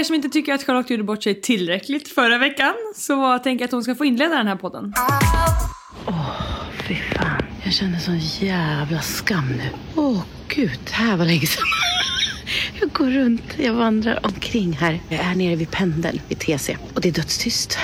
er som inte tycker att Charlotte gjorde bort sig tillräckligt förra veckan så tänker jag att hon ska få inleda den här podden. Åh, Fy fan, jag känner sån jävla skam nu. Åh gud, det här var länge sedan. Jag går runt, jag vandrar omkring här. Jag är nere vid pendeln vid TC och det är dödstyst.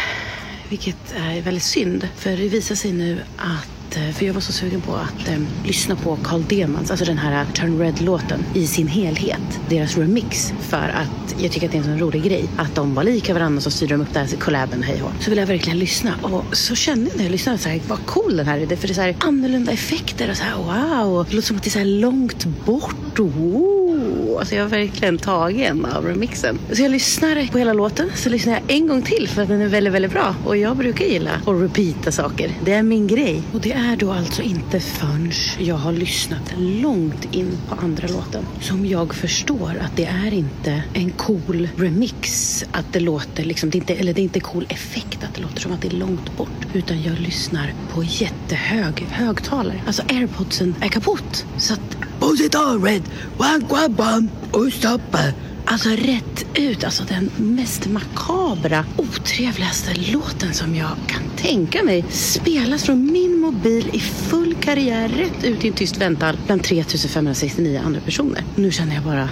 Vilket är väldigt synd, för det visar sig nu att att, eh, för jag var så sugen på att eh, lyssna på Carl Demans, alltså den här Turn Red-låten i sin helhet. Deras remix. För att jag tycker att det är en sån rolig grej. Att de var lika varandra så styrde de upp den här collaben, hej och hå. Så ville jag verkligen lyssna. Och så kände jag när jag lyssnade så här, vad cool den här är. För det är så här annorlunda effekter och så här wow. Det låter som att det är så här långt bort. Oh. Alltså jag var verkligen tagen av remixen. Så jag lyssnar på hela låten. Så lyssnar jag en gång till för att den är väldigt, väldigt bra. Och jag brukar gilla att repeata saker. Det är min grej. Och det är då alltså inte förrän jag har lyssnat långt in på andra låten som jag förstår att det är inte en cool remix. Att det låter liksom, det inte, eller det är inte cool effekt att det låter som att det är långt bort. Utan jag lyssnar på jättehög högtalare. Alltså airpodsen är kaputt. Så att Puss it all red, one, one, one, och stoppa. Alltså rätt ut, alltså den mest makabra, otrevligaste låten som jag kan tänka mig spelas från min mobil i full karriär rätt ut i en tyst vänthall bland 3569 andra personer. Nu känner jag bara,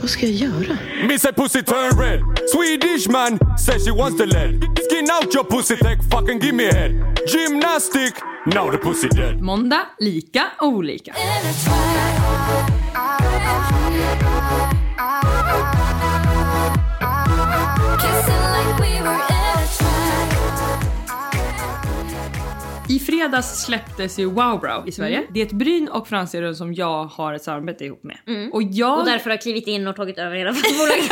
vad ska jag göra? Me say pussy turn red. Swedish man says she wants the lead. Skin out your pussy, take fucking give me head. Gymnastic, now the pussy dead. Måndag, lika olika. I fredags släpptes ju Wowbrow i Sverige. Det är ett bryn och fransöron som jag har ett samarbete ihop med. Och jag... Och därför har klivit in och tagit över hela bolaget.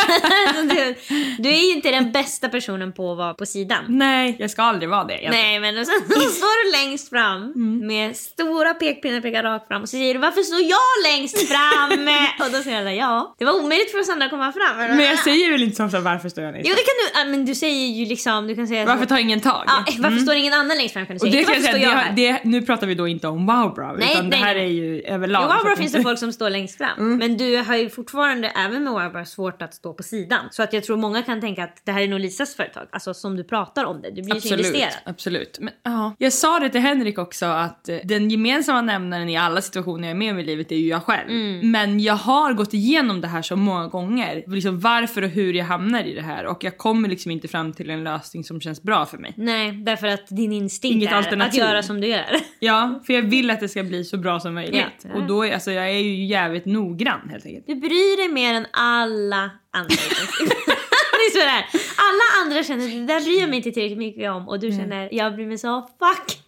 du, du är ju inte den bästa personen på att vara på sidan. Nej, jag ska aldrig vara det. Jag... Nej men sen så står du längst fram med stora pekpinnar pekar rakt fram och så säger du varför står jag längst fram? och då säger jag ja, det var omöjligt för oss andra att komma fram. Men jag säger väl inte så ofta varför står jag längst Jo det kan du, men du säger ju liksom, du kan säga Varför tar ingen tag? Ja, varför står ingen annan längst fram kan du Och säga. det kan säga, det, har- det, nu pratar vi då inte om Wowbrow Nej, utan nej, det här nej. är ju överlag. I Wowbrow finns det folk som står längst fram. Men du har ju fortfarande, även med Wowbrow, svårt att stå på sidan. Så att jag tror många kan tänka att det här är nog Lisas företag. Alltså som du pratar om det. Du blir så investerad. Absolut. Men, ja. Jag sa det till Henrik också att eh, den gemensamma nämnaren i alla situationer jag är med om i livet är ju jag själv. Mm. Men jag har gått igenom det här så många gånger. Liksom varför och hur jag hamnar i det här. Och jag kommer liksom inte fram till en lösning som känns bra för mig. Nej, därför att din instinkt Inget är alternativ. att göra som du gör. Ja, för jag vill att det ska bli så bra som möjligt. Ja. Och då är alltså, jag är ju jävligt noggrann helt enkelt. Du bryr dig mer än alla andra. det är så det är. Alla andra känner det där bryr jag mig inte tillräckligt mycket om och du känner jag bryr mig så fuck.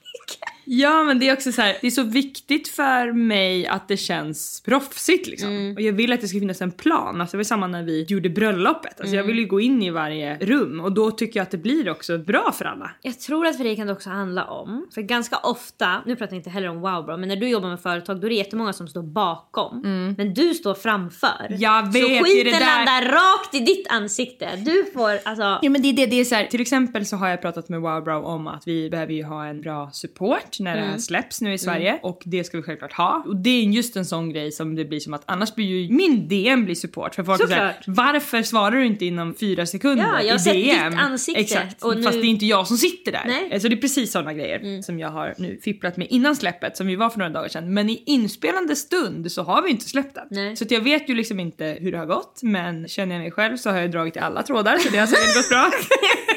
Ja men det är också så här, det är så viktigt för mig att det känns proffsigt liksom. Mm. Och jag vill att det ska finnas en plan. Alltså det var samma när vi gjorde bröllopet. Alltså jag Mm. vill ju gå in i varje rum och då tycker jag att det blir också bra för alla. Jag tror att för dig kan det också handla om, för ganska ofta, nu pratar jag inte heller om wow bro, men när du jobbar med företag då är det jättemånga som står bakom. Men du står framför. Mm. Jag vet, Så skiten det där- landar rakt i ditt ansikte. Du får alltså... Ja men det är det, det är så här, till exempel så har jag pratat med Wowbrow om att vi behöver ju ha en bra support när det Mm. här släpps nu i Sverige och det ska vi självklart ha. Och det är just en sån grej som det blir som att annars blir ju min DM blir support för folk Såklart. varfhar svarar du inte inom fyra sekunder Ja, jag har i sett DM? ditt ansikte Exakt, och nu- fast det är inte jag som sitter där. Nej. Mm. Så det är precis såna grejer som jag har nu fipplat med innan släppet som vi var för några dagar sedan. Men i inspelande stund så har vi inte släppt den. Nej. Så jag vet ju liksom inte hur det har gått men känner jag mig själv så har jag dragit i alla trådar så det har säkert gått bra.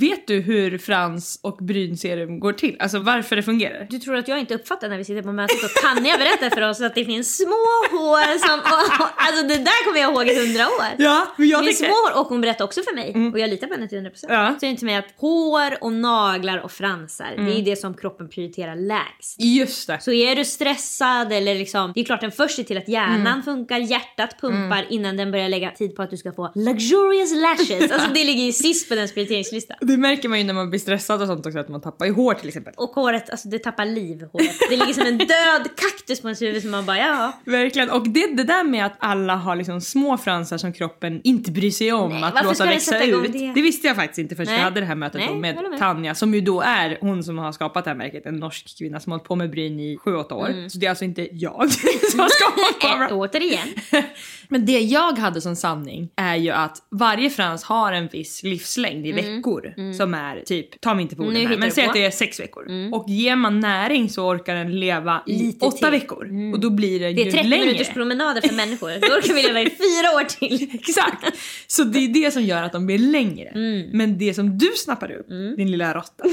Vet du hur frans och brynserum går till? Alltså varför det fungerar? Du tror att jag inte uppfattar när vi sitter på mötet och Tanja berättar för oss att det finns små hår som... alltså det där kommer jag ihåg i hundra år. Ja, men jag det finns små hår och hon berättade också för mig och jag litar på henne till 100%. Ja. Så det är inte mig att hår och naglar och fransar, det är det som kroppen prioriterar lägst. Just det. Så är du stressad eller liksom, det är klart den först ser till att hjärnan funkar, hjärtat pumpar innan den börjar lägga tid på att du ska få luxurious lashes. Alltså det ligger ju sist på dens prioriteringslista. Det märker man ju när man blir stressad och sånt också att man tappar i hår till exempel. Och håret, alltså det tappar liv håret. Det ligger som en död kaktus på ens huvud som man bara ja. Verkligen. Och det, det där med att alla har liksom små fransar som kroppen inte bryr sig om Nej, att låta växa ut. det? Det? visste jag faktiskt inte förrän Nej. jag hade det här mötet Nej, med med. Tanja som ju då är hon som har skapat det här märket. En norsk kvinna som har hållit på med bryn i 7-8 år. Så det är alltså inte jag som har skapat det. återigen. Men det jag hade som sanning är ju att varje frans har en viss livslängd i veckor som är typ, ta mig inte på orden här, men säg att det är sex veckor. Och ger man näring så orkar den leva i åtta veckor. Och då blir det, Det är ju 30 längre. minuters promenader för människor. Då orkar vi leva i fyra år till. Exakt! Så det är det som gör att de blir längre. Mm. Men det som du snappade upp, din lilla råtta,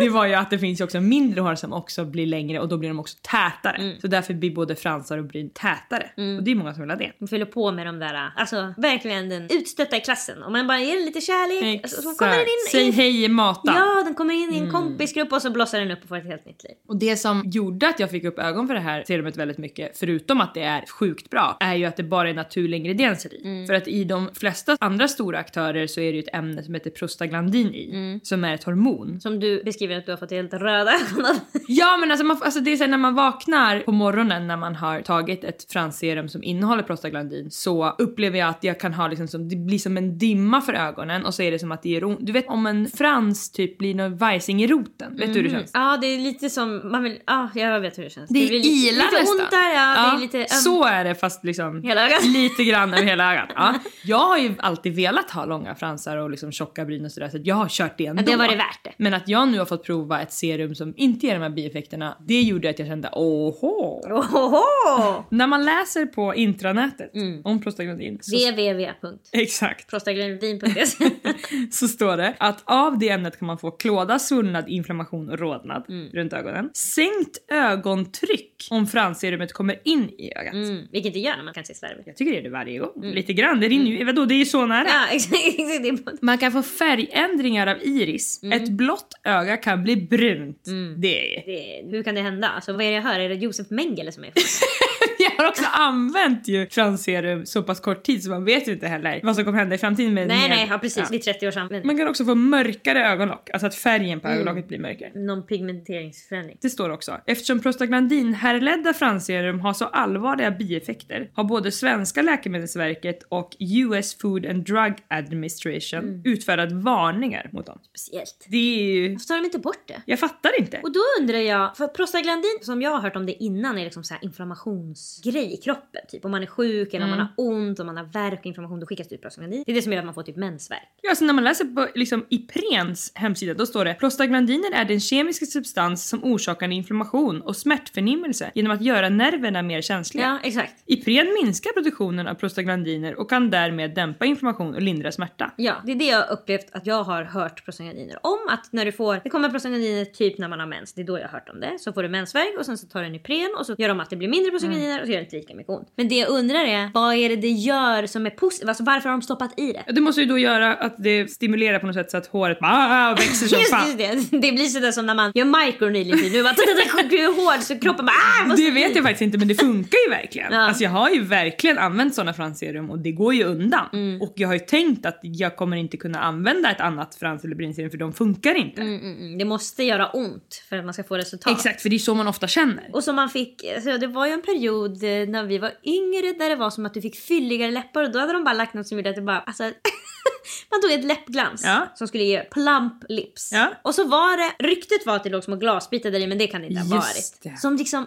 det var ju att det finns ju också mindre hår som också blir längre och då blir de också tätare. Mm. Så därför blir både fransar och bryn tätare. Och det är många som vill ha det. Man fyller på med de där, alltså verkligen den utstötta i klassen. Om man bara ger den lite kärlek alltså, så kommer den in Säg i... hej mata. Ja, den kommer in i Mm. en kompisgrupp och så blossar den upp och får ett helt nytt liv. Och det som gjorde att jag fick upp ögon för det här serumet väldigt mycket, förutom att det är sjukt bra, är ju att det bara är naturliga ingredienser i. Mm. För att i de flesta andra stora aktörer så är det ju ett ämne som heter prostaglandin i, Mm. som är ett hormon. Som du beskriver att du har fått helt röda ögon av. Ja men alltså, man, alltså det är så här, när man vaknar på morgonen när man har tagit ett fransserum som innehåller prostaglandin så upplever jag att jag kan ha liksom som, det blir som en dimma för ögonen och så är det som att det gör ont. Du vet om en frans typ blir någon vajsing i roten, vet du hur det känns? Ja, det är lite som, man vill, ja jag vet hur det känns. Det är blir lite, ila lite nästan. ont där, ja, det är lite öm. Så är det fast liksom lite grann över hela ögat. Ja. Jag har ju alltid velat ha långa fransar och liksom tjocka bryn och sådär så jag har kört det ändå. Ja, det har varit värt det. Men att jag nu har fått prova ett serum som inte ger de här bieffekterna, det gjorde att jag kände åhå. Ohoho! När man läser på intranätet Mm. om prostaglandin så, exakt, www.prostaglandin.se så står det att av det ämnet kan man få klåda, svullnad, inflammation och rodnad Mm. runt ögonen. Sänkt ögontryck om fransserumet kommer in i ögat. mm, Vilket det gör när man kan se slarvigt. Jag tycker det är det varje gång. Lite grann. Det rinner ju, vadå det är ju så nära. Mm. Ja, exakt. Man kan få färgändringar av iris. Mm. Ett blått öga kan bli brunt. Det är... det, hur kan det hända? Alltså, vad är det jag hör? Är det Josef Mengele som är Jag har också använt ju fransserum så pass kort tid så man vet ju inte heller vad som kommer hända i framtiden med Nej, nej, ja, precis. Ja. Är 30 års användning. Man kan också få mörkare ögonlock, alltså att färgen på Mm. ögonlocket blir mörkare. Någon pigmenteringsförändring. Det står också. Eftersom prostaglandin härledda fransserum har så allvarliga bieffekter har både svenska läkemedelsverket och US Food and Drug Administration Mm. utfärdat varningar mot dem. Speciellt. Det är ju... Varför tar de inte bort det? Jag fattar inte. Och då undrar jag, för prostaglandin som jag har hört om det innan är liksom så här inflammationsgrej i kroppen. Typ om man är sjuk eller om man har ont, om man har värk och inflammation då skickas det ut prostaglandin. Det är det som gör att man får typ mensvärk. Ja, så när man läser på liksom, Iprens hemsida då står det prostaglandiner är den kemiska substans som orsakar inflammation och smärtförnimmelse genom att göra nerverna mer känsliga. Ja, exakt. Ipren minskar produktionen av prostaglandiner och kan därmed dämpa inflammation och lindra smärta. Ja, det är det jag upplevt att jag har hört prostaglandiner om. Att när du får, det kommer prostaglandiner typ när man har mens, det är då jag har hört om det. Så får du mensvärk och sen så tar du en Ipren och så gör de att det blir mindre prostaglandiner och så gör inte lika mycket ont. Men det jag undrar är, vad är det det gör som är positivt? Alltså varför har de stoppat i det? Det måste ju då göra att det stimulerar på något sätt så att håret bara växer som Just, fan. just det, det blir sådär som när man gör microneedling. Du bara du hård så kroppen bara ah, Det vet jag faktiskt inte men det funkar ju verkligen. Ja. Alltså jag har ju verkligen använt sådana fransserum och det går ju undan. Mm. Och jag har ju tänkt att jag kommer inte kunna använda ett annat frans eller brynserum för de funkar inte. Mm, mm. Det måste göra ont för att man ska få resultat. Exakt, för det är så man ofta känner. Och som man fick, alltså det var ju en period när vi var yngre där det var som att du fick fylligare läppar och då hade de bara lagt något som gjorde att det bara, alltså man tog ett läppglans Ja. som skulle ge plump lips. Ja. Och så var det, ryktet var att det låg små glasbitar där i men det kan det inte ha varit. det. Som liksom,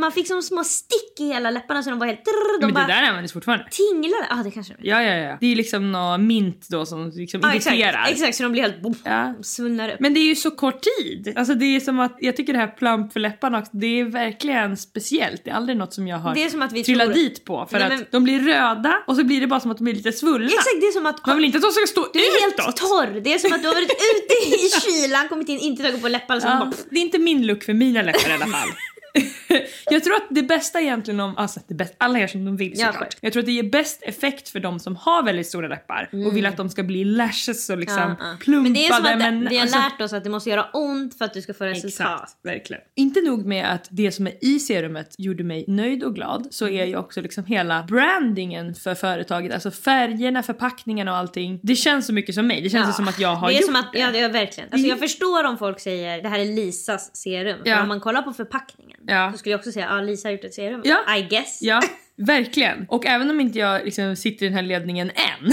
man fick som små stick i hela läpparna så de var helt, drrr, de Men bara det där används fortfarande. tinglade. Ja ah, det kanske de Ja, ja, ja. Det är liksom något mint då som liksom Ja, irriterar. exakt, exakt, så de blir helt boom, Ja. svullnar upp. Men det är ju så kort tid. Alltså det är som att, jag tycker det här plump för läpparna också, det är verkligen speciellt. Det är aldrig något som jag har Det är som att vi trillat tror- dit på. För Nej, att men- de blir röda och så blir det bara som att de blir lite svullna. Exakt, det är som att Man vill inte att de ska stå du är helt torr. Det är som att du har varit ute i kylan, kommit in, inte tagit på läpparna så Ja, bara, det är inte min look för mina läppar i alla fall. jag tror att det bästa egentligen om, alltså det bästa, alla gör som de vill Ja, såklart. själv. jag tror att det ger bäst effekt för de som har väldigt stora läppar och vill att de ska bli lashes och liksom Ja, ja. plumpade. Men det är som att men, vi har alltså- lärt oss att det måste göra ont för att du ska få resultat. Exakt, verkligen. Inte nog med att det som är i serumet gjorde mig nöjd och glad så är ju också liksom hela brandingen för företaget, alltså färgerna, förpackningen och allting. Det känns så mycket som mig. Det känns Ja, som att jag har det är gjort som att, det. Ja, det är verkligen. Alltså, jag förstår om folk säger det här är Lisas serum. Ja. Om man kollar på förpackningen Ja. så skulle jag också säga ja Lisa har gjort ett serum. Ja. I guess. Ja, verkligen. Och även om inte jag liksom sitter i den här ledningen än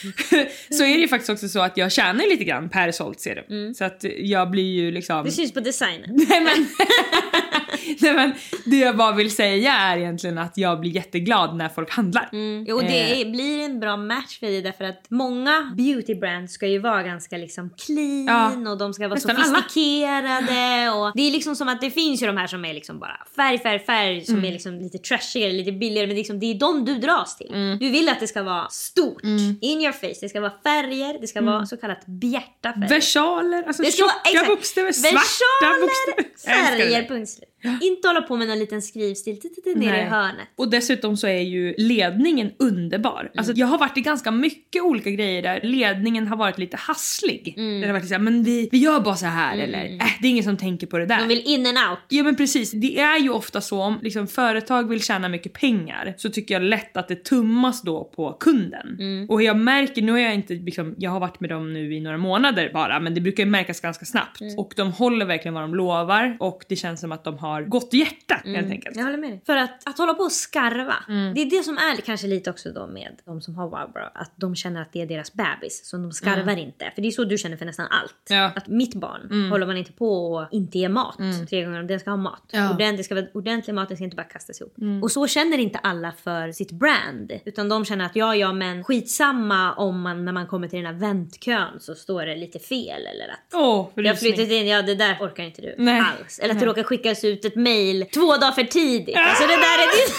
så är det ju faktiskt också så att jag tjänar lite grann per sålt serum. Så att jag blir ju liksom... Det syns på designen. Nej men, nej men det jag bara vill säga är egentligen att jag blir jätteglad när folk handlar. Jo, och det Eh. är, blir en bra match för dig därför att många beauty brands ska ju vara ganska liksom clean Ja, och de ska vara nästan alla. sofistikerade och det är liksom som att det finns ju de här som är liksom bara färg, färg, färg som Mm. är liksom lite trashigare, lite billigare men liksom, det är de du dras till. Mm. Du vill att det ska vara stort, in your face, det ska vara färger, det ska vara så kallat bjärta färger. Versaler, alltså Det ska vara- tjocka exakt. bokstäver, svarta bokstäver. Färger, punkt slut. Inte hålla på med någon liten skrivstil nere i hörnet. Och dessutom så är ju ledningen underbar. Alltså jag har varit i ganska mycket olika grejer där ledningen har varit lite hasslig. Där det har varit såhär, men vi, vi gör bara så här eller äh, det är ingen som tänker på det där. De vill in and out. Ja men precis, det är ju ofta så om liksom, företag vill tjäna mycket pengar så tycker jag lätt att det tummas då på kunden. Och jag märker, nu har jag inte liksom, jag har varit med dem nu i några månader bara men det brukar ju märkas ganska snabbt. Och de håller verkligen vad de lovar och det känns som att de har gott hjärta helt enkelt. Jag håller med dig. För att, att hålla på och skarva, Mm. det är det som är kanske lite också då med de som har Wowbrow. Att de känner att det är deras bebis, så de skarvar inte. För det är så du känner för nästan allt. Mm. Ja. Mm. Att mitt barn håller man inte på och inte ge mat tre gånger om den ska ha mat. Ja. Mm. Ordentlig, det ska vara ordentlig mat, den ska inte bara kastas ihop. Och så känner inte alla för sitt brand. Utan de känner att ja, ja men skitsamma om man när man kommer till den här väntkön så står det lite fel eller att Åh, jag har flyttat in, ja det där orkar inte du Nej. alls. Eller att det råkar skickas ut ett mail två dagar för tidigt. Alltså det där är det...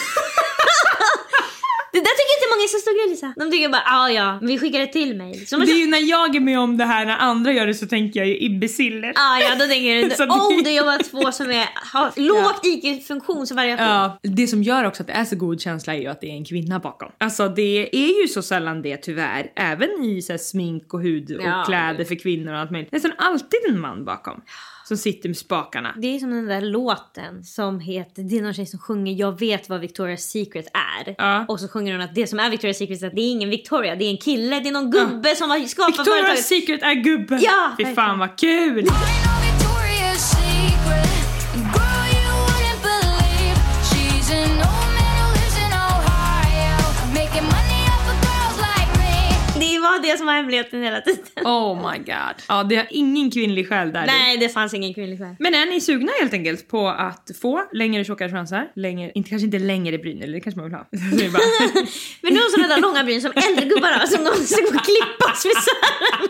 det där tycker är så stor grej Lisa. De tycker bara ah, ja, men vi skickar ett till mail. Så Det är så, ju när jag är med om det här, när andra gör det så tänker jag ju imbeciller. ah, ja, då tänker du det- oh det jobbar två som är, har lågt IQ-funktionsvariation. Ja, det som gör också att det är så god känsla är ju att det är en kvinna bakom. Alltså det är ju så sällan det tyvärr, även i så smink och hud och Ja. kläder för kvinnor och allt möjligt. Nästan alltid en man bakom som sitter med spakarna. Det är som den där låten som heter, det är någon tjej som sjunger Jag vet vad Victoria's Secret är. Ja. Och så sjunger hon att det som är Victoria's Secret är att det är ingen Victoria, det är en kille, det är någon gubbe som har skapat Victoria's företaget. Secret är gubben! Ja, Fy fan vad kul! Var det som var hemligheten hela tiden. Oh my god. Ja, det har ingen kvinnlig själ där. Nej, det fanns ingen kvinnlig själ. Men är ni sugna helt enkelt på att få längre tjockare fransar? Längre, inte, kanske inte längre bryn, eller det kanske man vill ha. Är Men nu har sådana där långa bryn som äldre gubbar har som de ska gå och klippa frisören.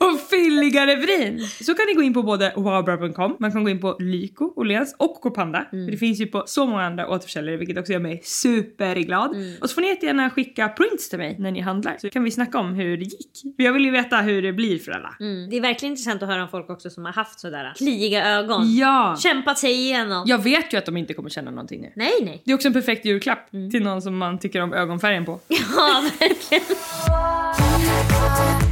Och billigare vin så kan ni gå in på både wowbra.com, man kan gå in på Lyko, Åhléns och Coopanda. Mm. För det finns ju på så många andra återförsäljare vilket också gör mig superglad. Mm. Och så får ni jättegärna skicka prints till mig när ni handlar så kan vi snacka om hur det gick. För jag vill ju veta hur det blir för alla. Mm. Det är verkligen intressant att höra om folk också som har haft sådär kliiga ögon. Ja! Kämpat sig igenom. Jag vet ju att de inte kommer känna någonting nu. Nej, nej. Det är också en perfekt julklapp till någon som man tycker om ögonfärgen på. Ja, verkligen.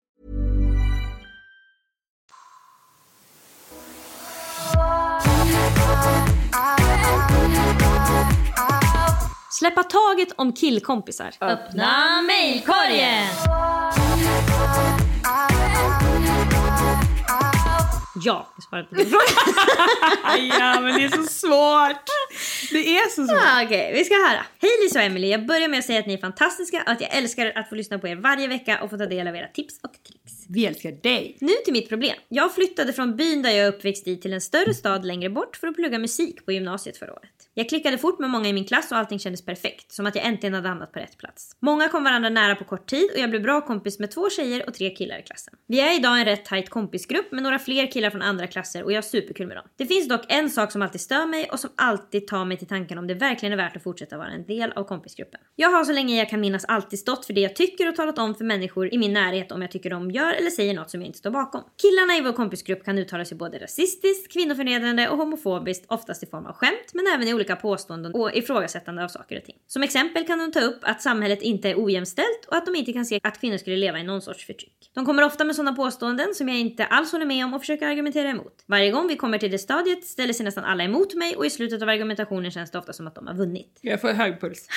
Släppa taget om killkompisar. Öppna mejlkorgen! Ja, jag svarade på fråga. ja men det är så svårt. Det är så svårt. Ah, Okej, vi ska höra. Hej Lisa och Emily, jag börjar med att säga att ni är fantastiska och att jag älskar att få lyssna på er varje vecka och få ta del av era tips och tricks. Vi älskar dig. Nu till mitt problem. Jag flyttade från byn där jag är uppväxt i till en större stad längre bort för att plugga musik på gymnasiet förra året. Jag klickade fort med många i min klass och allting kändes perfekt, som att jag äntligen hade hamnat på rätt plats. Många kom varandra nära på kort tid och jag blev bra kompis med två tjejer och tre killar i klassen. Vi är idag en rätt tight kompisgrupp med några fler killar från andra klasser och jag har superkul med dem. Det finns dock en sak som alltid stör mig och som alltid tar mig till tanken om det verkligen är värt att fortsätta vara en del av kompisgruppen. Jag har så länge jag kan minnas alltid stått för det jag tycker och talat om för människor i min närhet om jag tycker de gör eller säger något som jag inte står bakom. Killarna i vår kompisgrupp kan uttala sig både rasistiskt, kvinnoförnedrande och homofobiskt, oftast i form av skämt, men även i olika påståenden och ifrågasättande av saker och ting. Som exempel kan de ta upp att samhället inte är ojämställt och att de inte kan se att kvinnor skulle leva i någon sorts förtryck. De kommer ofta med sådana påståenden som jag inte alls håller med om och försöker argumentera emot. Varje gång vi kommer till det stadiet ställer sig nästan alla emot mig och i slutet av argumentationen känns det ofta som att de har vunnit. Jag får hög puls.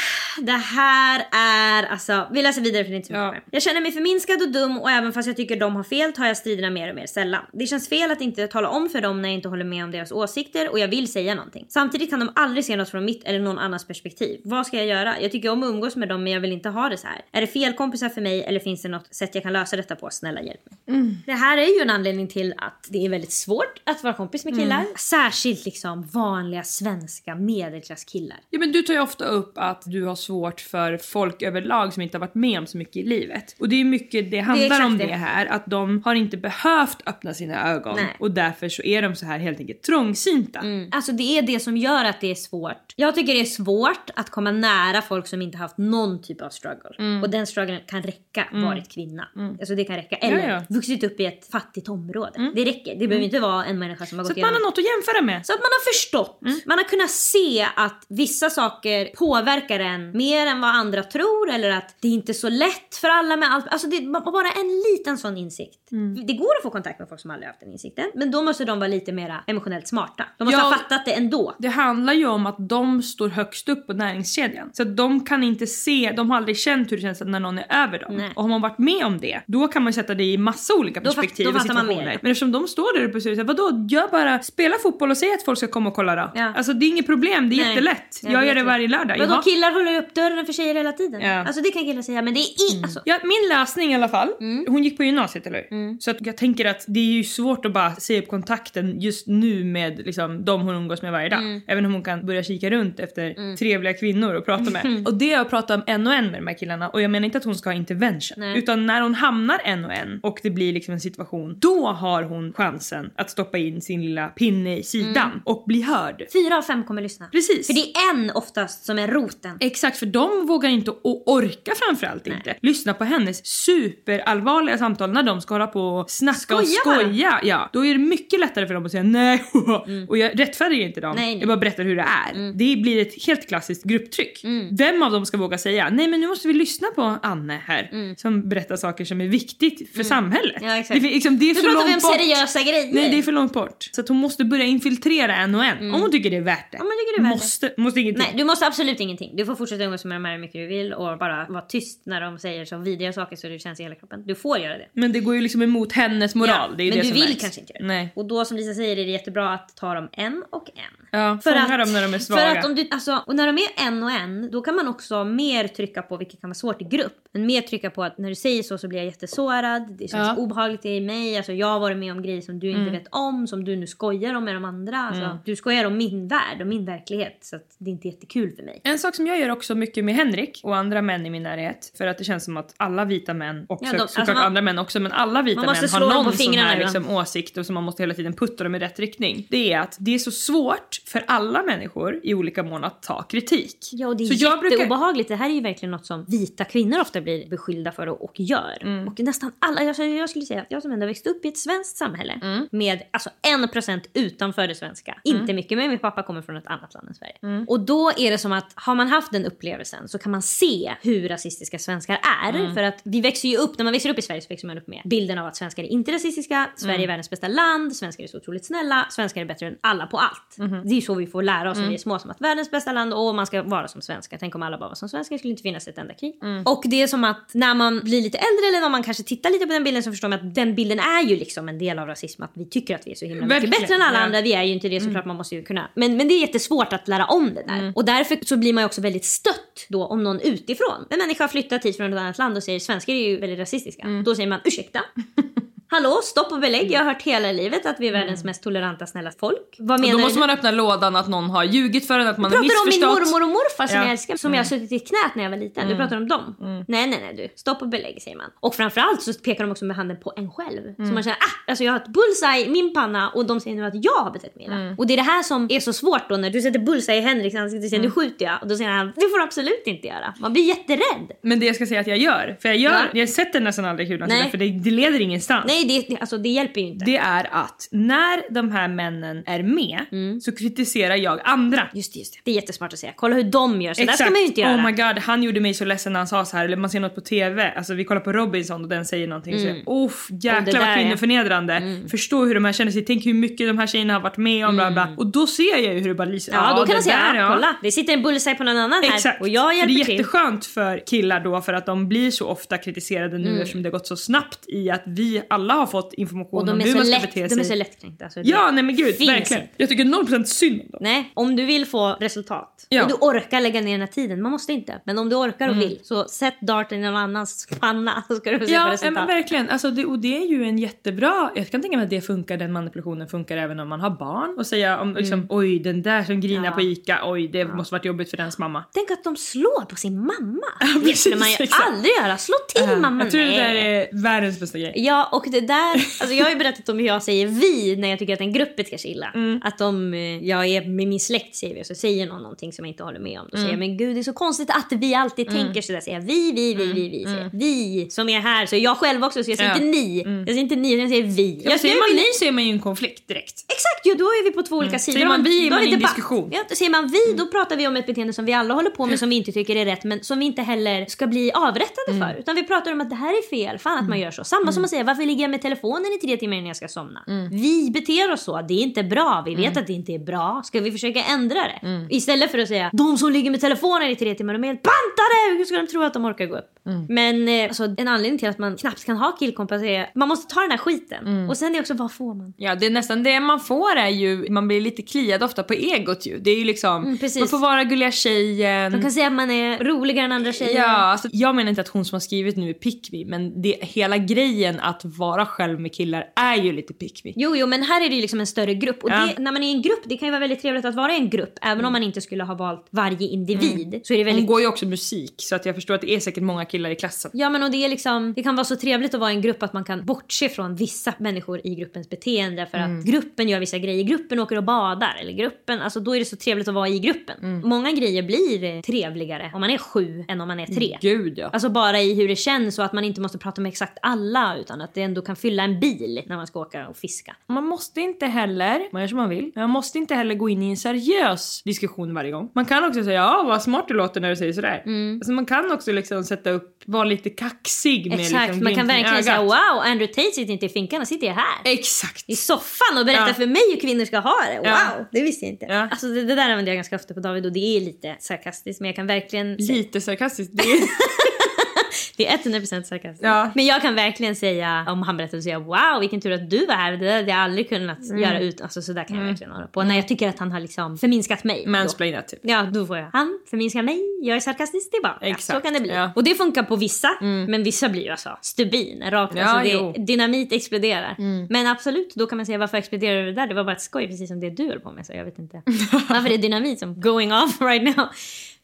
Det här är alltså, vi läser vidare för det är inte så mycket Ja. mer. Jag känner mig förminskad och dum och även fast jag tycker de har fel tar jag striderna mer och mer sällan. Det känns fel att inte tala om för dem när jag inte håller med om deras åsikter och jag vill säga någonting. Samtidigt kan de aldrig se något från mitt eller någon annans perspektiv. Vad ska jag göra? Jag tycker om att umgås med dem men jag vill inte ha det så här. Är det fel kompisar för mig eller finns det något sätt jag kan lösa detta på? Snälla hjälp mig. Det här är ju en anledning till att det är väldigt svårt att vara kompis med killar. Särskilt liksom vanliga svenska medelklasskillar. Ja men du tar ju ofta upp att du har svårt för folk överlag som inte har varit med om så mycket i livet. Och det är mycket det handlar exakt om det. det här, att de har inte behövt öppna sina ögon Nej. och därför så är de så här helt enkelt trångsynta. Alltså det är det som gör att det är svårt. Jag tycker det är svårt att komma nära folk som inte haft någon typ av struggle. Och den strugglen kan räcka varit kvinna. Alltså det kan räcka. Eller Ja, ja. vuxit upp i ett fattigt område. Det räcker. Det behöver inte vara en människa som har Så gått att man igenom har något att jämföra med. så att man har förstått. Man har kunnat se att vissa saker påverkar en mer än vad andra tror eller att det är inte är så lätt för alla med allt. Alltså det är bara en liten sån insikt. Det går att få kontakt med folk som aldrig haft den insikten men då måste de vara lite mer emotionellt smarta. De måste Ja. ha fattat det ändå. Det handlar ju om att de står högst upp på näringskedjan. Så att de kan inte se, de har aldrig känt hur det känns när någon är över dem. Nej. Och har man varit med om det, då kan man sätta det i massa olika Då fatt- perspektiv då och man mer, situationer. ja. Men eftersom de står där uppe det såhär, vadå? Gör bara, spela fotboll och säg att folk ska komma och kolla då. Ja. Alltså det är inget problem, det är Nej. jättelätt. Jag Jag, gör det varje lördag. Vadå killar håller upp dörren för tjejer hela tiden. Ja. Alltså det kan killar säga men det är i, alltså. Ja, min lösning i alla fall. Mm. Hon gick på gymnasiet eller hur? Så att jag tänker att det är ju svårt att bara säga upp kontakten just nu med liksom, de hon umgås med varje dag. Mm. Även om hon kan börja kika runt efter trevliga kvinnor att prata med. Och det har jag pratat om en och en med de här killarna och jag menar inte att hon ska ha intervention. Nej. Utan när hon hamnar en och en och det blir liksom en situation, då har hon chansen att stoppa in sin lilla pinne i sidan Mm. och bli hörd. Fyra av fem kommer lyssna. Precis. För det är en oftast som är roten. Exakt, för de vågar inte och orkar framförallt inte lyssna på hennes superallvarliga samtal när de ska hålla på och snacka och Skoja bara. skoja. Ja, då är det mycket lättare för dem att säga nej. Och jag rättfärdigar inte dem, Mm. Nej, nej. jag bara berättar hur det är. Det blir ett helt klassiskt grupptryck. Mm. Vem av dem ska våga säga nej men nu måste vi lyssna på Anne här Mm. som berättar saker som är viktigt för samhället. Ja, exakt. Det, är liksom, det är Nu för pratar vi om långt bort. seriösa grejer. Nej det är för långt bort. Så hon måste börja infiltrera en och en om hon tycker det är värt det. Mm. Ja, men tycker det är värt måste, måste ingenting. Nej, du måste absolut ingenting. Du får fortsätta umgås med de här hur mycket du vill och bara vara tyst när de säger så vidriga saker så det känns i hela kroppen. Du får göra det. Men det går ju liksom emot hennes moral. det är men det du vill märks. kanske inte göra det. Nej. Och då som Lisa säger är det jättebra att ta dem en och en. Ja, fånga dem när de är svaga. För att om du, alltså, och när de är en och en, då kan man också mer trycka på, vilket kan vara svårt i grupp, men mer trycka på att när du säger så så blir jag jättesårad, det känns Ja. obehagligt i mig, alltså jag har varit med om grejer som du inte Mm. vet om, som du nu skojar om med de andra. Alltså, Du skojar om min värld och min verklighet, så att det är inte jättekul för mig. En sak som jag gör också mycket med Henrik och andra män i min närhet, för att det känns som att alla vita män, och Ja, de- såklart alltså andra män också, men alla vita män har någon sån här liksom, åsikt och som man måste hela tiden putta dem i rätt riktning. Det är att det är så svårt för alla människor i olika mån att ta kritik. Ja, och det är så jag brukar jätteobehagligt. Det här är ju verkligen något som vita kvinnor ofta blir beskyllda för och, och gör. Mm. Och nästan alla, jag, jag skulle säga att jag som ändå växt upp i ett svenskt samhälle Mm. med alltså 1% utanför det svenska. Inte mycket, men min pappa kommer från ett annat land än Sverige. Mm. Och då är det som att har man haft den upplevelsen så kan man se hur rasistiska svenskar är. Mm. För att vi växer ju upp, när man växer upp i Sverige så växer man upp med bilden av att svenskar är inte rasistiska, Sverige Mm. är världens bästa land, svenskar är så otroligt snälla, svenskar är bättre än alla på allt. Det är så vi får lära oss när Mm. vi är små, som att världens bästa land och man ska vara som svenskar. Tänk om alla bara var som svenskar, det skulle inte finnas ett enda krig. Mm. Och det är som att när man blir lite äldre eller när man kanske tittar lite på den bilden så förstår man att den bilden är ju liksom en del av rasism. Att vi tycker att vi är så himla mycket Verkligen, bättre än alla ja. Mm. andra. Vi är ju inte det såklart, man måste ju kunna. Men, men det är jättesvårt att lära om det där. Och därför så blir man ju också väldigt stött då om någon utifrån. En människa har flyttat hit från ett annat land och säger svenskar är ju väldigt rasistiska. Mm. Då säger man ursäkta. Hallå, stopp och belägg. Jag har hört hela livet att vi är världens mest toleranta, snälla folk. Vad menar då du måste nu? man öppna lådan att någon har ljugit för en, att man har pratar om min missförstått. mormor och morfar som Ja. jag älskar, som jag har suttit i knät när jag var liten. Du pratar om dem. Nej, nej, nej du. Stopp och belägg säger man. Och framförallt så pekar de också med handen på en själv. Så man känner ah, alltså jag har ett bullseye i min panna och de säger nu att jag har betett mig illa. Och det är det här som är så svårt då när du sätter bullseye i Henriks ansikte och säger nu skjuter jag. Och då säger han det får du absolut inte göra. Man blir jätterädd. Men det jag ska säga att jag gör, för jag gör, Ja. jag sätter nästan aldrig kulan för det, det leder ingenstans. Nej, det, det, alltså, det hjälper ju inte. Det är att när de här männen är med Mm. så kritiserar jag andra. Just det, just det. Det är jättesmart att säga. Kolla hur de gör. Så där ska man ju inte göra. Oh my god, han gjorde mig så ledsen när han sa så här. Eller man ser något på TV, alltså vi kollar på Robinson och den säger någonting så jag, uff jäklar vad ja. kvinnoförnedrande. Förstå hur de här känner sig, tänk hur mycket de här tjejerna har varit med om bla bla. Och då ser jag ju hur det bara lyser. Ja, då kan man säga där, ja, kolla. Det sitter en bullseye på någon annan här. Exakt. Och jag hjälper det är till. jätteskönt för killar då för att de blir så ofta kritiserade nu eftersom det har gått så snabbt i att vi alla har fått information Mm. Och om de hur så man ska lätt, bete de är sig. så lättkränkta. Alltså, Ja, det nej men gud, verkligen. inte. Jag tycker 0% synd om dem. Nej, om du vill få resultat Ja. och du orkar lägga ner den här tiden, man måste inte. Men om du orkar och vill så sätt darten i någon annans panna så ska du få Ja, ja resultat. men verkligen. Alltså det, och det är ju en jättebra... Jag kan tänka mig att det funkar, den manipulationen funkar även om man har barn. Och säga om liksom, oj den där som grinar Mm. Ja. på ICA, oj det måste varit jobbigt för dens mamma. Tänk att de slår på sin mamma. det precis, skulle man ju exakt. aldrig göra. Slå till mamma. Jag tror det Nej. där är världens bästa grej. Ja, och det där, alltså jag har ju berättat om hur jag säger vi när jag tycker att en grupp beter sig illa. Mm. Att om eh, jag är med min släkt säger vi och så säger någon någonting som jag inte håller med om. Då säger Mm. jag men gud det är så konstigt att vi alltid tänker sådär. Säger jag vi, vi, vi, vi, vi. Säger jag. Vi som är här. Så jag själv också så jag säger Mm. Ja. inte ni. Jag säger inte ni jag säger vi. Ja, Jag säger man vill- ni så är man ju en konflikt direkt. Exakt, ja, då är vi på två olika sidor. Säger man vi är man i en diskussion. Ja, säger man vi, då pratar vi om ett beteende som vi alla håller på med som vi inte tycker är rätt men som vi inte heller ska bli avrättade Mm. för. Utan vi pratar om att det här är fel, fan att man gör så. Samma som att säga varför ligger ligga med telefonen i tre timmar innan jag ska somna. Vi beter oss så, det är inte bra. Vi vet att det inte är bra. Ska vi försöka ändra det? Istället för att säga de som ligger med telefonen i tre timmar, de är helt bantade! Hur ska de tro att de orkar gå upp? Men eh, alltså, en anledning till att man knappt kan ha killkompis är man måste ta den här skiten. Och sen är också vad får man? Ja, det är nästan det man får är ju, man blir lite kliad ofta på egot ju. Det är ju liksom, Mm, man får vara gulliga tjejen. De kan säga att man är roligare än andra tjejer. Ja, alltså, jag menar inte att hon som har skrivit nu är pick me, men det, hela grejen att vara själv med killar är ju lite pick me. Jo, jo, men här är det ju liksom en större grupp. Och Ja. det, när man är i en grupp, det kan ju vara väldigt trevligt att vara i en grupp. Även om man inte skulle ha valt varje individ. Så är det Hon väldigt... går ju också musik så att jag förstår att det är säkert många killar i klassen. Ja men och det är liksom, det kan vara så trevligt att vara i en grupp att man kan bortse från vissa människor i gruppens beteende för att gruppen gör vissa grejer. Gruppen åker och badar eller gruppen, alltså då är det så trevligt att vara i gruppen. Många grejer blir trevligare om man är sju än om man är tre. Gud ja. Alltså bara i hur det känns och att man inte måste prata med exakt alla utan att det ändå kan fylla en bil när man ska åka och fiska. Man måste inte heller, man gör som man vill, men man måste inte heller gå in i en seriös diskussion varje gång. Man kan också säga ja vad smart du låter när du säger sådär. Alltså man kan också liksom sätta upp, vara lite kaxig med Exakt, liksom man kan verkligen säga wow, Andrew Tate sitter inte i finkan, sitter ju här. Exakt. I soffan och berättar Ja. för mig hur kvinnor ska ha det. Wow, Ja. det visste jag inte. Ja. Alltså det, det där använder jag ganska ofta på David och det är lite sarkastiskt men jag kan verkligen Lite sarkastiskt. Det är, det är 100% sarkastiskt. Ja. Men jag kan verkligen säga om han berättar och säga wow vilken tur att du var här. Det där hade jag aldrig kunnat Mm. göra ut. Alltså så där kan jag verkligen hålla på. När jag tycker att han har liksom förminskat mig. mansplainat typ. Ja, då får jag. Han förminskar mig, jag är sarkastisk tillbaka. Exakt, Så kan det bli. ja. Mm. Och det funkar på vissa, men vissa blir ju alltså stubin, rakt. Ja, alltså. Mm. det, dynamit exploderar. Men absolut, då kan man säga varför exploderar det där? Det var bara ett skoj, precis som det du höll på med. Så jag vet inte varför det är dynamit som going off right now.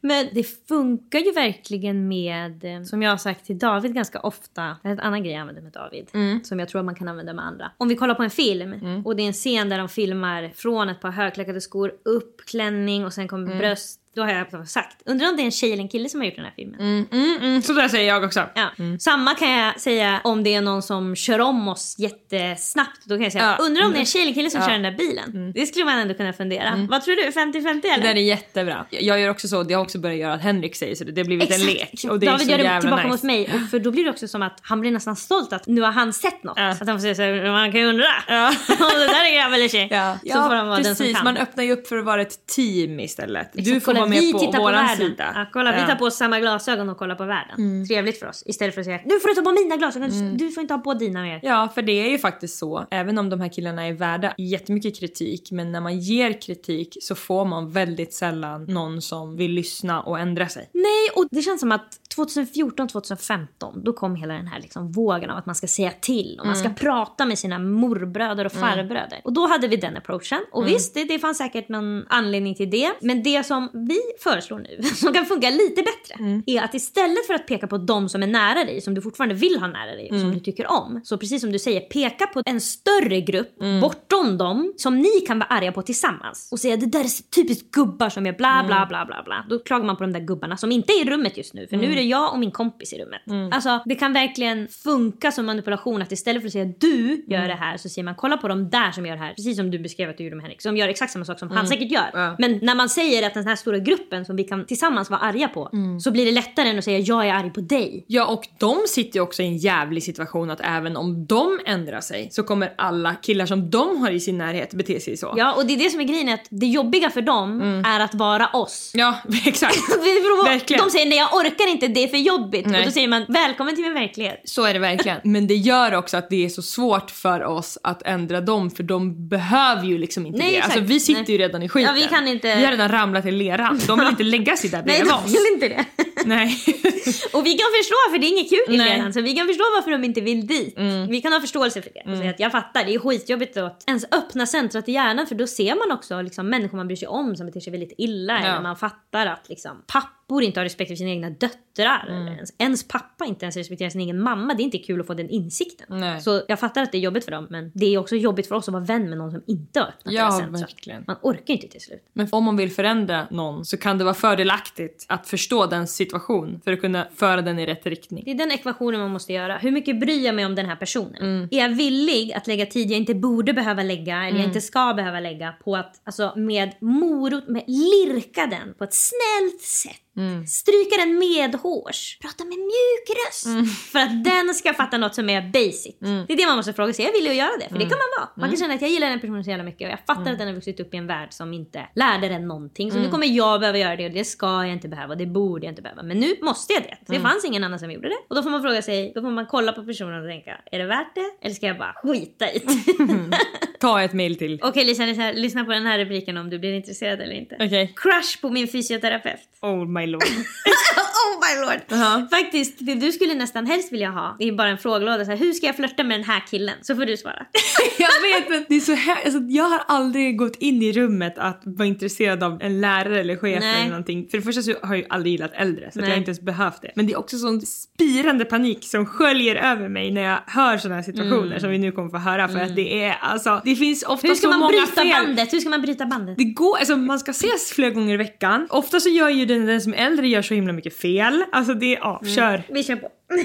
Men det funkar ju verkligen med, eh, som jag har sagt till David ganska ofta, det är en annan grej jag använder med David, Mm. som jag tror man kan använda med andra. Om vi kollar på en film och det är en scen där de filmar från ett par högklackade skor upp klänning och sen kommer Mm. bröst. Då har jag sagt, undrar om det är en tjej eller en kille som har gjort den här filmen. Mm, mm, mm. Så där säger jag också. Ja. Samma kan jag säga om det är någon som kör om oss jättesnabbt. Då kan jag säga, Ja. undrar om det är en tjej eller kille som Ja. kör den där bilen. Det skulle man ändå kunna fundera. Vad tror du? 50-50 eller? Det där är jättebra. Jag gör också så, det har också börjat göra att Henrik säger så. Det har blivit en lek. Exakt. Och det är David så gör det tillbaka nice. mot mig. Och för då blir det också som att han blir nästan stolt att nu har han sett något. Att han får säga såhär, man kan ju undra. Ja. Om det där är grabb eller tjej. Så får han vara den som kan. Man öppnar ju upp för att vara ett team istället. Du Exakt, får vara med vi på tittar våran världen. sida. Ja, kolla, vi tar på oss samma glasögon och kollar på världen. Trevligt för oss. Istället för att säga, nu får du ta på mina glasögon, du får inte ha på dina mer. Ja, för det är ju faktiskt så. Även om de här killarna är värda jättemycket kritik, men när man ger kritik så får man väldigt sällan någon som vill lyssna och ändra sig. Nej, och det känns som att 2014-2015 då kom hela den här liksom vågen av att man ska säga till och man ska prata med sina morbröder och farbröder. Och då hade vi den approachen. Och visst, det, det fanns säkert någon anledning till det. Men det som vi föreslår nu, som kan funka lite bättre, är att istället för att peka på de som är nära dig, som du fortfarande vill ha nära dig och som du tycker om. Så precis som du säger, peka på en större grupp bortom dem som ni kan vara arga på tillsammans. Och säga det där är typiskt gubbar som är bla bla bla bla bla. Då klagar man på de där gubbarna som inte är i rummet just nu. För nu är det jag och min kompis i rummet. Alltså det kan verkligen funka som manipulation att istället för att säga du gör det här så säger man kolla på de där som gör det här. Precis som du beskrev att du gjorde med Henrik. Som gör exakt samma sak som han säkert gör. Ja. Men när man säger att den här stora gruppen som vi kan tillsammans vara arga på. Så blir det lättare än att säga jag är arg på dig. Ja, och de sitter ju också i en jävlig situation att även om de ändrar sig så kommer alla killar som de har i sin närhet bete sig så. Ja och det är det som är grejen att det jobbiga för dem är att vara oss. Ja, exakt. Verkligen. De säger nej jag orkar inte, det är för jobbigt. Nej. Och då säger man välkommen till min verklighet. Så är det verkligen. Men det gör också att det är så svårt för oss att ändra dem för de behöver ju liksom inte Nej, det. exakt. Alltså vi sitter Nej. ju redan i skiten. Ja, vi kan inte- Vi har redan ramlat i leran. De vill inte lägga sig där Nej bredvid de oss. vill inte det. Nej. Och vi kan förstå för det är inget kul i Nej. leran så vi kan förstå varför de inte vill dit. Vi kan ha förståelse för det. Och säga att jag fattar, det är skitjobbigt att ens öppna centrat i hjärnan för då ser man också liksom, människor man bryr sig om som beter sig väldigt illa. Ja. Eller man fattar att liksom, pappor inte har respekt för sina egna döttrar. Eller ens, ens pappa inte ens respekterar sin egen mamma. Det är inte kul att få den insikten. Nej. Så jag fattar att det är jobbigt för dem men det är också jobbigt för oss att vara vän med någon som inte har öppnat Ja, centrat. verkligen. Man orkar inte till slut. Men om man vill förändra någon så kan det vara fördelaktigt att förstå den situation för att kunna föra den i rätt riktning. Det är den ekvationen man måste göra. Hur mycket bryr jag mig om den här personen? Är jag villig att lägga tid jag inte borde behöva lägga eller jag inte ska behöva lägga på att alltså med morot, med lirka den på ett snällt sätt. Stryka den medhårs. Prata med mjuk röst. För att den ska fatta något som är basic. Det är det man måste fråga sig. Jag vill ju göra det. För det kan man vara. Man kan känna att jag gillar den personen så jävla mycket och jag fattar att den har vuxit upp i en värld som inte lärde den någonting. Så nu kommer jag behöva göra det och det ska jag inte behöva. Det borde jag inte behöva. Men nu måste jag det. För det fanns ingen annan som gjorde det. Och då får man fråga sig, då får man kolla på personen och tänka, är det värt det? Eller ska jag bara skita i det? Ta ett mail till. Okej Lisa, lyssna, lyssna på den här repliken om du blir intresserad eller inte. Okej. Crush på min fysioterapeut. Oh my lord. oh my lord! Ja. Faktiskt, det du skulle nästan helst vilja ha det är bara en frågelåda. Så här, hur ska jag flörta med den här killen? Så får du svara. jag vet men det är så här, alltså, jag har aldrig gått in i rummet att vara intresserad av en lärare eller chef Nej. eller någonting. För det första så har jag aldrig gillat äldre så att jag har inte ens behövt det. Men det är också sån spirande panik som sköljer över mig när jag hör sådana här situationer som vi nu kommer få höra för att det är alltså, det finns ofta Hur ska så man många bryta fel. bandet? Hur ska man bryta bandet? Det går, alltså man ska ses flera gånger i veckan. Ofta så gör ju den, den som är äldre gör så himla mycket fel. Alltså det, ja, kör. Vi kör på.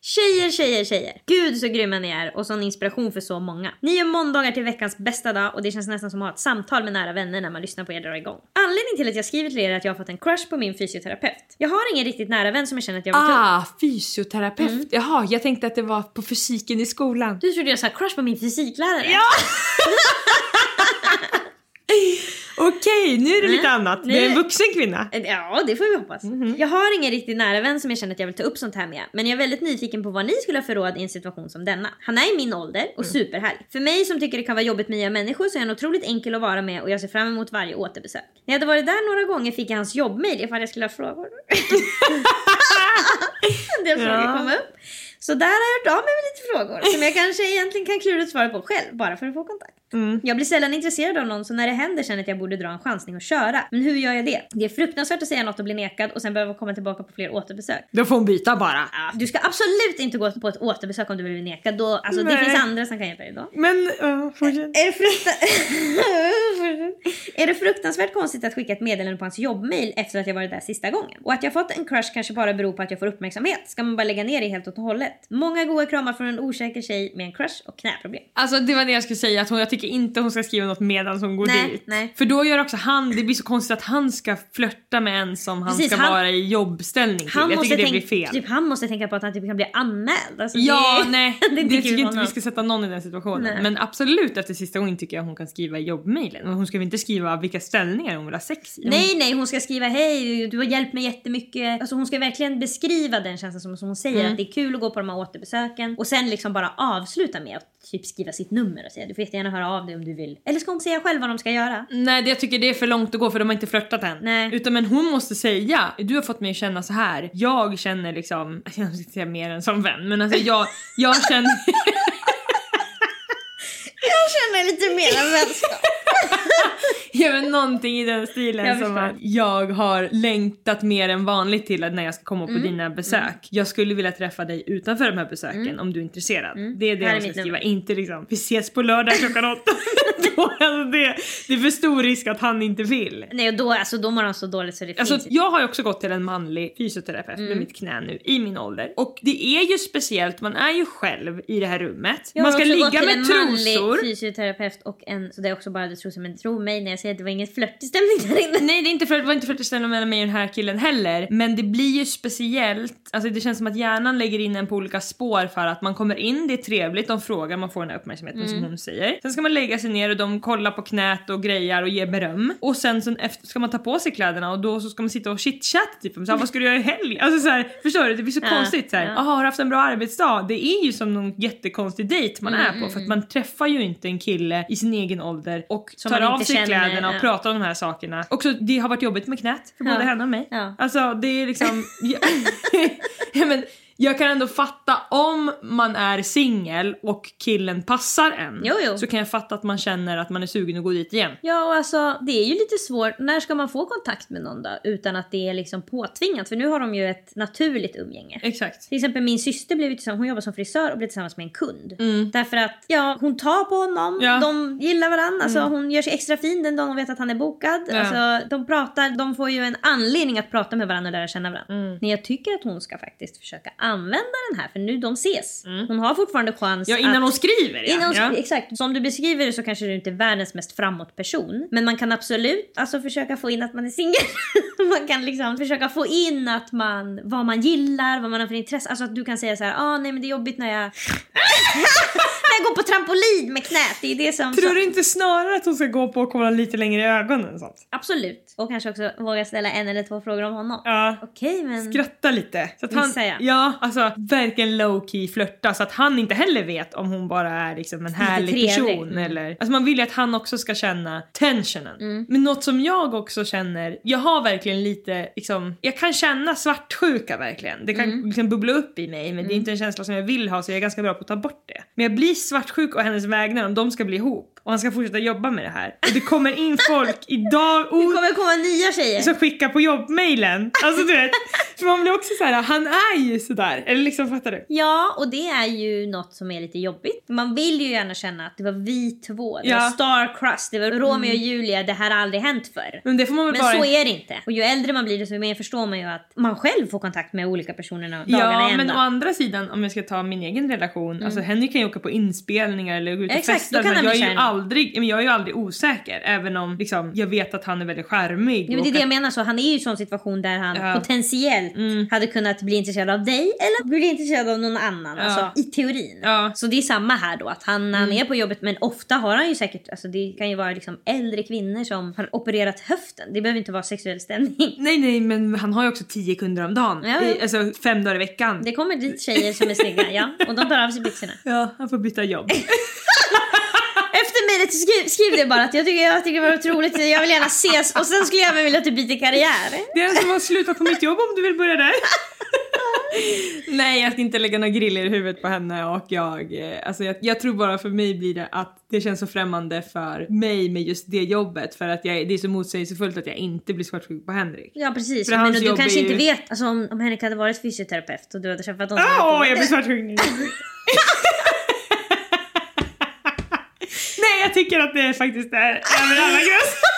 Tjejer, tjejer, tjejer. Gud så grymma ni är och sån inspiration för så många. Ni gör måndagar till veckans bästa dag och det känns nästan som att ha ett samtal med nära vänner när man lyssnar på er dra igång. Anledningen till att jag skriver till er är att jag har fått en crush på min fysioterapeut. Jag har ingen riktigt nära vän som jag känner att jag vill. Ah, fysioterapeut. Jaha, jag tänkte att det var på fysiken i skolan. Du trodde jag sa crush på min fysiklärare? Ja! Okej, nu är det lite annat. Det är en vuxen kvinna. Ja, det får vi hoppas. Jag har ingen riktigt nära vän som jag känner att jag vill ta upp sånt här med. Men jag är väldigt nyfiken på vad ni skulle ha för råd i en situation som denna. Han är i min ålder och superhärlig. För mig som tycker det kan vara jobbigt med nya människor så är han otroligt enkel att vara med och jag ser fram emot varje återbesök. När jag hade varit där några gånger fick jag hans jobbmail ifall jag skulle ha frågor. en del frågor Ja. kom upp. Så där har jag hört av mig med lite frågor som jag kanske egentligen kan klura ut svaret på själv bara för att få kontakt. Jag blir sällan intresserad av någon så när det händer känner jag att jag borde dra en chansning och köra. Men hur gör jag det? Det är fruktansvärt att säga något och bli nekad och sen behöva komma tillbaka på fler återbesök. Då får hon byta bara. Ja, du ska absolut inte gå på ett återbesök om du blir nekad. Då, alltså, det finns andra som kan hjälpa dig då. Men, uh, fortsätt. Är det, frukta... är det fruktansvärt konstigt att skicka ett meddelande på hans jobbmail efter att jag varit där sista gången? Och att jag fått en crush kanske bara beror på att jag får uppmärksamhet. Ska man bara lägga ner det helt och hållet? Många goda kramar från en osäker tjej med en crush och knäproblem. Alltså det var det jag skulle säga, att hon, jag tycker inte hon ska skriva något medan hon går Nej, dit. nej. För då gör också han, det blir så konstigt att han ska flörta med en som han Precis, ska han- vara i jobbställning till. Han jag måste, tycker det tänka, blir fel. typ, han måste tänka på att han typ kan bli anmäld. Alltså, Ja, det, nej. det Det inte tycker inte för vi ska sätta någon i den situationen. Nej. Men absolut efter sista gången tycker jag hon kan skriva jobbmailen. Men hon ska väl inte skriva vilka ställningar hon vill ha sex i? Hon- Nej, nej, hon ska skriva hej, du har hjälpt mig jättemycket. Alltså hon ska verkligen beskriva den känslan som, som hon säger Mm. att det är kul att gå på de här återbesöken och sen liksom bara avsluta med att typ skriva sitt nummer och säga du får jättegärna höra av dig om du vill. Eller ska hon säga själv vad de ska göra? Nej, det- jag tycker det är för långt att gå för de har inte flörtat än. Nej. Utan men hon måste säga, du har fått mig att känna så här. Jag känner liksom, jag ska inte säga mer än som vän, men alltså jag, jag känner... Jag känner lite mer än vänskap. Ja men någonting i den stilen Jag som att jag har längtat mer än vanligt till att när jag ska komma Mm. på dina besök. Jag skulle vilja träffa dig utanför de här besöken om du är intresserad. Det är det Mm. Jag ska skriva, inte liksom vi ses på lördag klockan åtta. Då, alltså det, det är för stor risk att han inte vill. Nej, och då, alltså, då mår han så dåligt så det Alltså, finns jag har ju också gått till en manlig fysioterapeut Mm. med mitt knä nu i min ålder. Och det är ju speciellt, man är ju själv i det här rummet. Jag man har ska också gått ligga till med en manlig trosor. fysioterapeut och en, så det är också bara trosor men tro mig när jag säger att det var ingen flörtig stämning där inne. Nej det, är inte för, det var inte flörtställning mellan mig och den här killen heller. Men det blir ju speciellt, alltså det känns som att hjärnan lägger in en på olika spår för att man kommer in, det är trevligt, de frågar, man får den här uppmärksamheten Mm. som hon säger. Sen ska man lägga sig ner och de kollar på knät och grejar och ger beröm. Och sen, sen efter ska man ta på sig kläderna och då så ska man sitta och chitchatta typ om så här, vad ska du göra i helgen? Alltså så här, förstår du? Det blir så Ja, konstigt så här. ja. Jaha, har du haft en bra arbetsdag? Det är ju som någon jättekonstig dejt man Mm, är på för att man träffar ju inte en kille i sin egen ålder och Som tar av sig känner, kläderna och ja. pratar om de här sakerna. Också det har varit jobbigt med knät för Ja. både henne och mig. Ja. Alltså det är liksom... ja, men, jag kan ändå fatta om man är singel och killen passar en. Jo, jo. Så kan jag fatta att man känner att man är sugen att gå dit igen. Ja, och alltså det är ju lite svårt. När ska man få kontakt med någon då? Utan att det är liksom påtvingat. För nu har de ju ett naturligt umgänge. Exakt. Till exempel min syster blev tillsammans, hon jobbar som frisör och blev tillsammans med en kund. Därför att ja, hon tar på honom, Ja. de gillar varandra, alltså, hon gör sig extra fin den dagen hon vet att han är bokad. Ja. Alltså, de pratar, de får ju en anledning att prata med varandra och lära känna varandra. Men jag tycker att hon ska faktiskt försöka använda den här för nu de ses. Hon har fortfarande chans Ja, innan att... hon skriver ja. Innan hon ja. Exakt. Som du beskriver det så kanske du inte är världens mest framåt person. Men man kan absolut alltså, försöka få in att man är singel. man kan liksom försöka få in att man, vad man gillar, vad man har för intresse. Alltså att du kan säga så här, ah nej men det är jobbigt när jag... går på trampolin med knät. Det är det som... Tror du inte snarare att hon ska gå på och kolla lite längre i ögonen och sånt? Absolut. Och kanske också våga ställa en eller två frågor om honom. Ja. Okej men... Skratta lite. Så att han, jag? ja, alltså verkligen low key flörta så att han inte heller vet om hon bara är liksom en härlig person Mm. eller... Alltså man vill ju att han också ska känna tensionen. Mm. Men något som jag också känner, jag har verkligen lite liksom, jag kan känna svartsjuka verkligen. Det kan Mm. liksom bubbla upp i mig men det är inte en känsla som jag vill ha så jag är ganska bra på att ta bort det. Men jag blir svartsjuk å hennes vägnar om de ska bli ihop och han ska fortsätta jobba med det här. Och det kommer in folk idag, Det kommer komma nya tjejer. som skickar på jobbmailen. Alltså du vet, för man blir också så här, han är ju sådär. Eller liksom fattar du? Ja, och det är ju något som är lite jobbigt. Man vill ju gärna känna att det var vi två. Det Ja. var Star Crust, det var Romeo och Julia, det här har aldrig hänt förr. Men det får man väl Men bara... så är det inte. Och ju äldre man blir desto mer förstår man ju att man själv får kontakt med olika personer dagarna Ja, men ända. å andra sidan om jag ska ta min egen relation, alltså Henrik kan ju åka på inspelningar eller gå ut och Exakt, festa då kan han bli kär. Aldrig, men jag är ju aldrig osäker även om liksom, jag vet att han är väldigt charmig. Ja, men det är det jag menar, så han är ju i en sån situation där han Ja. potentiellt hade kunnat bli intresserad av dig eller bli intresserad av någon annan. Ja. Alltså i teorin. Ja. Så det är samma här då, att han, han är på jobbet men ofta har han ju säkert, alltså det kan ju vara liksom äldre kvinnor som har opererat höften. Det behöver inte vara sexuell stämning. Nej nej men han har ju också tio kunder om dagen. Ja. I, alltså fem dagar i veckan. Det kommer dit tjejer som är snygga, ja. Och de tar av sig byxorna. Ja, han får byta jobb. Mejlet skriv, skriv det bara att jag tycker, jag tycker det var otroligt, jag vill gärna ses och sen skulle jag även vilja att du byter karriär. Det är som har slutat på mitt jobb om du vill börja där. Nej, jag ska inte lägga några griller i huvudet på henne och jag, eh, alltså jag, jag tror bara för mig blir det att det känns så främmande för mig med just det jobbet för att jag, det är så motsägelsefullt att jag inte blir svartsjuk på Henrik. Ja precis, För men du kanske ju- inte vet, alltså om, om Henrik hade varit fysioterapeut och du hade träffat honom. Åh, jag blir svartsjuk nu. Nej, jag tycker att det faktiskt är över alla gränser.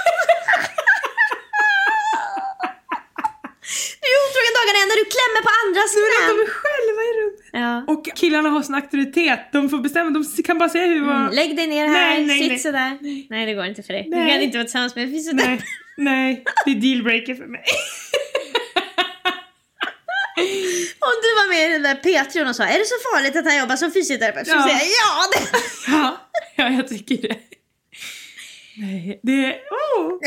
Du är otrogen dagarna ända du klämmer på andras De är själva i rummet. Ja. Och killarna har sån auktoritet, de får bestämma, de kan bara säga hur Mm, lägg dig ner här, Nej, nej, sitt nej. sådär. Nej. det går inte för dig. Du Nej. kan inte vara tillsammans med en fysioterapeut. Nej, nej, det är dealbreaker för mig. Om du var med i den där P3 och sa är det så farligt att han jobbar som fysioterapeut? Så Ja. säger jag ja det Ja, ja jag tycker det. Nej, det... Oh.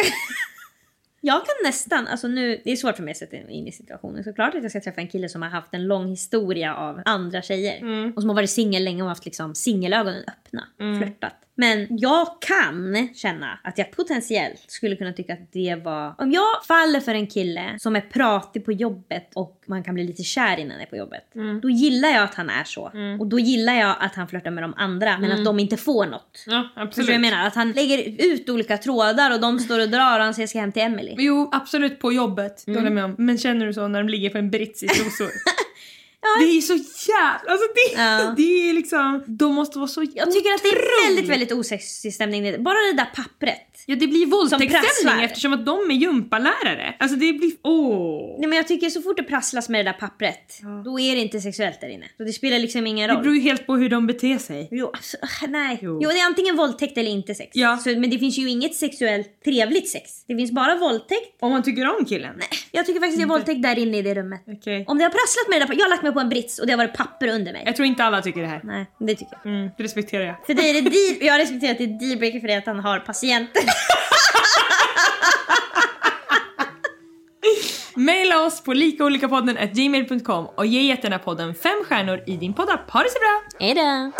Jag kan nästan, alltså nu, det är svårt för mig att sätta in i situationen. Såklart att jag ska träffa en kille som har haft en lång historia av andra tjejer. Mm. Och som har varit singel länge och haft liksom singelögonen öppna. Flörtat. Men jag kan känna att jag potentiellt skulle kunna tycka att det var... Om jag faller för en kille som är pratig på jobbet och man kan bli lite kär innan det är på jobbet. Mm. Då gillar jag att han är så. Och då gillar jag att han flörtar med de andra men att de inte får något. Ja, absolut. jag menar? Att han lägger ut olika trådar och de står och drar och han säger ska hem till Emily. Jo, absolut på jobbet. Det håller jag med om. Men känner du så när de ligger på en brits i trosor? Det är så jävla... Alltså det, Ja. det är liksom... De måste vara så Jag tycker att det är väldigt, otroligt- väldigt osexig stämning. Bara det där pappret. Ja, det blir våldtäktsstämning eftersom att de är gympalärare. Alltså det blir... Åh! Nej men jag tycker så fort det prasslas med det där pappret, då är det inte sexuellt där inne. Så det spelar liksom ingen Det roll. beror ju helt på hur de beter sig. Jo, alltså, äh, nej. Jo. Jo. det är antingen våldtäkt eller inte sex. Ja. Så, men det finns ju inget sexuellt trevligt sex. Det finns bara våldtäkt. Om man tycker om killen? Nej, jag tycker faktiskt det är våldtäkt där inne i det rummet. Okej. Om det har prasslat med det där, jag har lagt mig på en brits och det har varit papper under mig. Jag tror inte alla tycker det här. Nej, det tycker jag. Mm, det respekterar jag. För dig är det deal, jag respekterar att det är dealbreaker för dig att han har patienter. Maila oss på likaolikapodden.gmail.com och ge jättegärna podden fem stjärnor i din poddapp. Ha det så bra! Hejdå!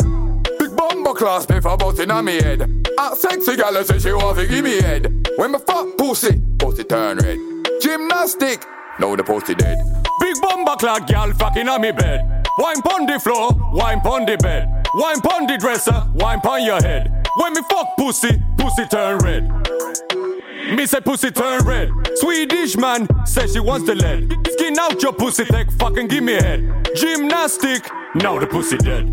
Big bomber class me for bust inna me head. A sexy gal say she want to give me head. When me fuck pussy, pussy turn red. Gymnastic, now the pussy dead. Big bomber clad gal fucking inna me bed. Wine pon the floor, wine pon the bed. Wine pon the dresser, wine pon your head. When me fuck pussy, pussy turn red. Me say pussy turn red. Swedish man say she wants the lead. Skin out your pussy, take fucking give me head. Gymnastic, now the pussy dead.